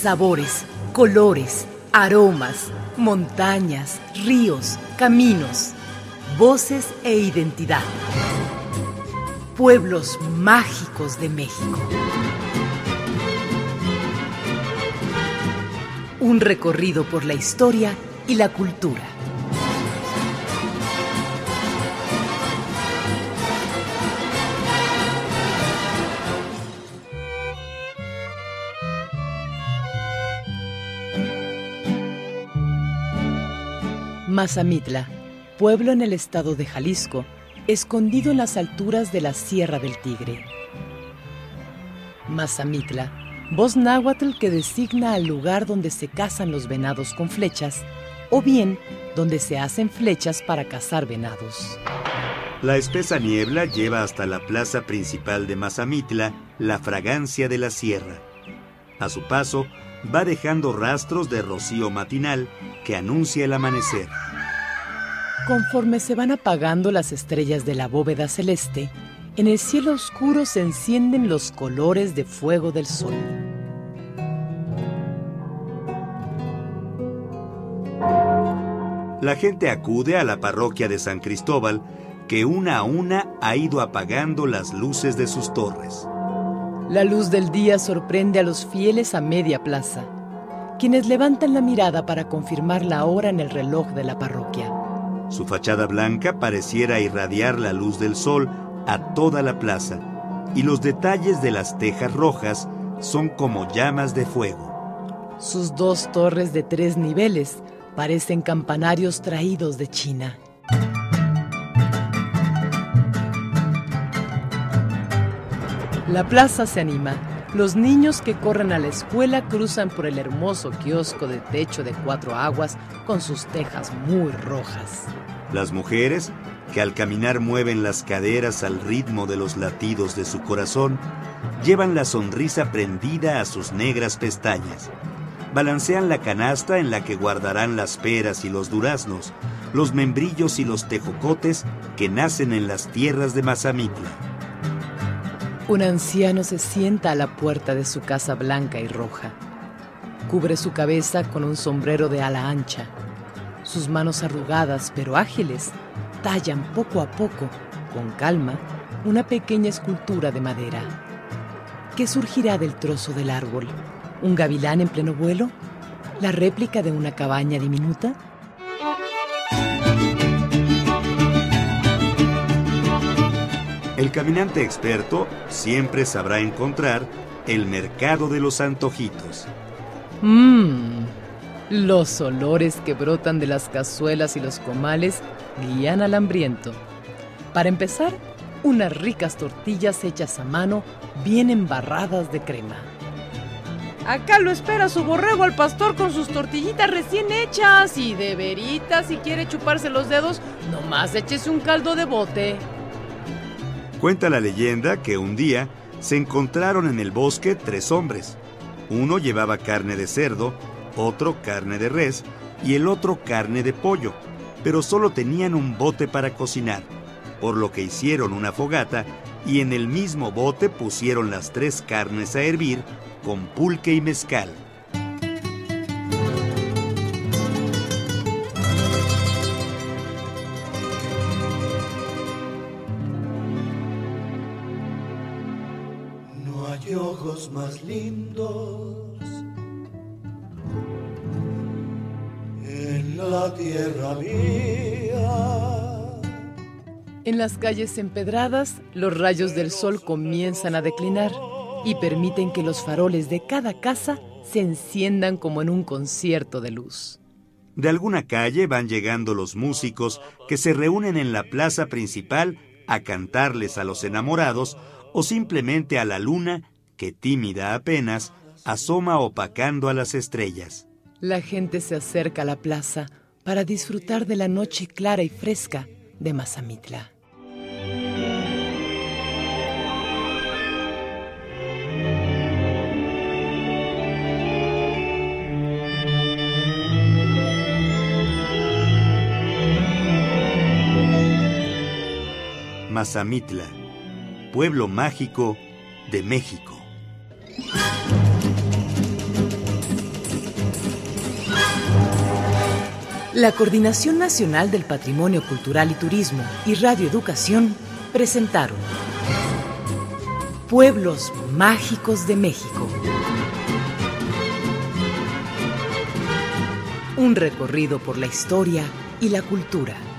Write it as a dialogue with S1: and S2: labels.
S1: sabores, colores, aromas, montañas, ríos, caminos, voces e identidad. Pueblos mágicos de México. Un recorrido por la historia y la cultura. Mazamitla, pueblo en el estado de Jalisco, escondido en las alturas de la Sierra del Tigre. Mazamitla, voz náhuatl que designa al lugar donde se cazan los venados con flechas, o bien donde se hacen flechas para cazar venados.
S2: La espesa niebla lleva hasta la plaza principal de Mazamitla la fragancia de la sierra. A su paso, va dejando rastros de rocío matinal que anuncia el amanecer.
S1: Conforme se van apagando las estrellas de la bóveda celeste, en el cielo oscuro se encienden los colores de fuego del sol.
S2: La gente acude a la parroquia de San Cristóbal, que una a una ha ido apagando las luces de sus torres.
S1: La luz del día sorprende a los fieles a media plaza, quienes levantan la mirada para confirmar la hora en el reloj de la parroquia.
S2: Su fachada blanca pareciera irradiar la luz del sol a toda la plaza, y los detalles de las tejas rojas son como llamas de fuego.
S1: Sus dos torres de tres niveles parecen campanarios traídos de China. La plaza se anima. Los niños que corren a la escuela cruzan por el hermoso kiosco de techo de cuatro aguas con sus tejas muy rojas.
S2: Las mujeres, que al caminar mueven las caderas al ritmo de los latidos de su corazón, llevan la sonrisa prendida a sus negras pestañas. Balancean la canasta en la que guardarán las peras y los duraznos, los membrillos y los tejocotes que nacen en las tierras de Mazamitla.
S1: Un anciano se sienta a la puerta de su casa blanca y roja. Cubre su cabeza con un sombrero de ala ancha. Sus manos arrugadas pero ágiles tallan poco a poco, con calma, una pequeña escultura de madera. ¿Qué surgirá del trozo del árbol? ¿Un gavilán en pleno vuelo? ¿La réplica de una cabaña diminuta?
S2: El caminante experto siempre sabrá encontrar el mercado de los antojitos.
S1: Mmm, los olores que brotan de las cazuelas y los comales guían al hambriento. Para empezar, unas ricas tortillas hechas a mano, bien embarradas de crema. Acá lo espera su borrego al pastor con sus tortillitas recién hechas y de veritas si quiere chuparse los dedos, nomás échese un caldo de bote.
S2: Cuenta la leyenda que un día se encontraron en el bosque tres hombres. Uno llevaba carne de cerdo, otro carne de res y el otro carne de pollo, pero solo tenían un bote para cocinar, por lo que hicieron una fogata y en el mismo bote pusieron las tres carnes a hervir con pulque y mezcal.
S3: Más lindos en la tierra mía.
S1: En las calles empedradas, los rayos del sol comienzan a declinar y permiten que los faroles de cada casa se enciendan como en un concierto de luz.
S2: De alguna calle van llegando los músicos que se reúnen en la plaza principal a cantarles a los enamorados o simplemente a la luna que tímida apenas asoma opacando a las estrellas.
S1: La gente se acerca a la plaza para disfrutar de la noche clara y fresca de Mazamitla.
S2: Mazamitla, pueblo mágico de México.
S1: La Coordinación Nacional del Patrimonio Cultural y Turismo y Radio Educación presentaron Pueblos Mágicos de México. Un recorrido por la historia y la cultura.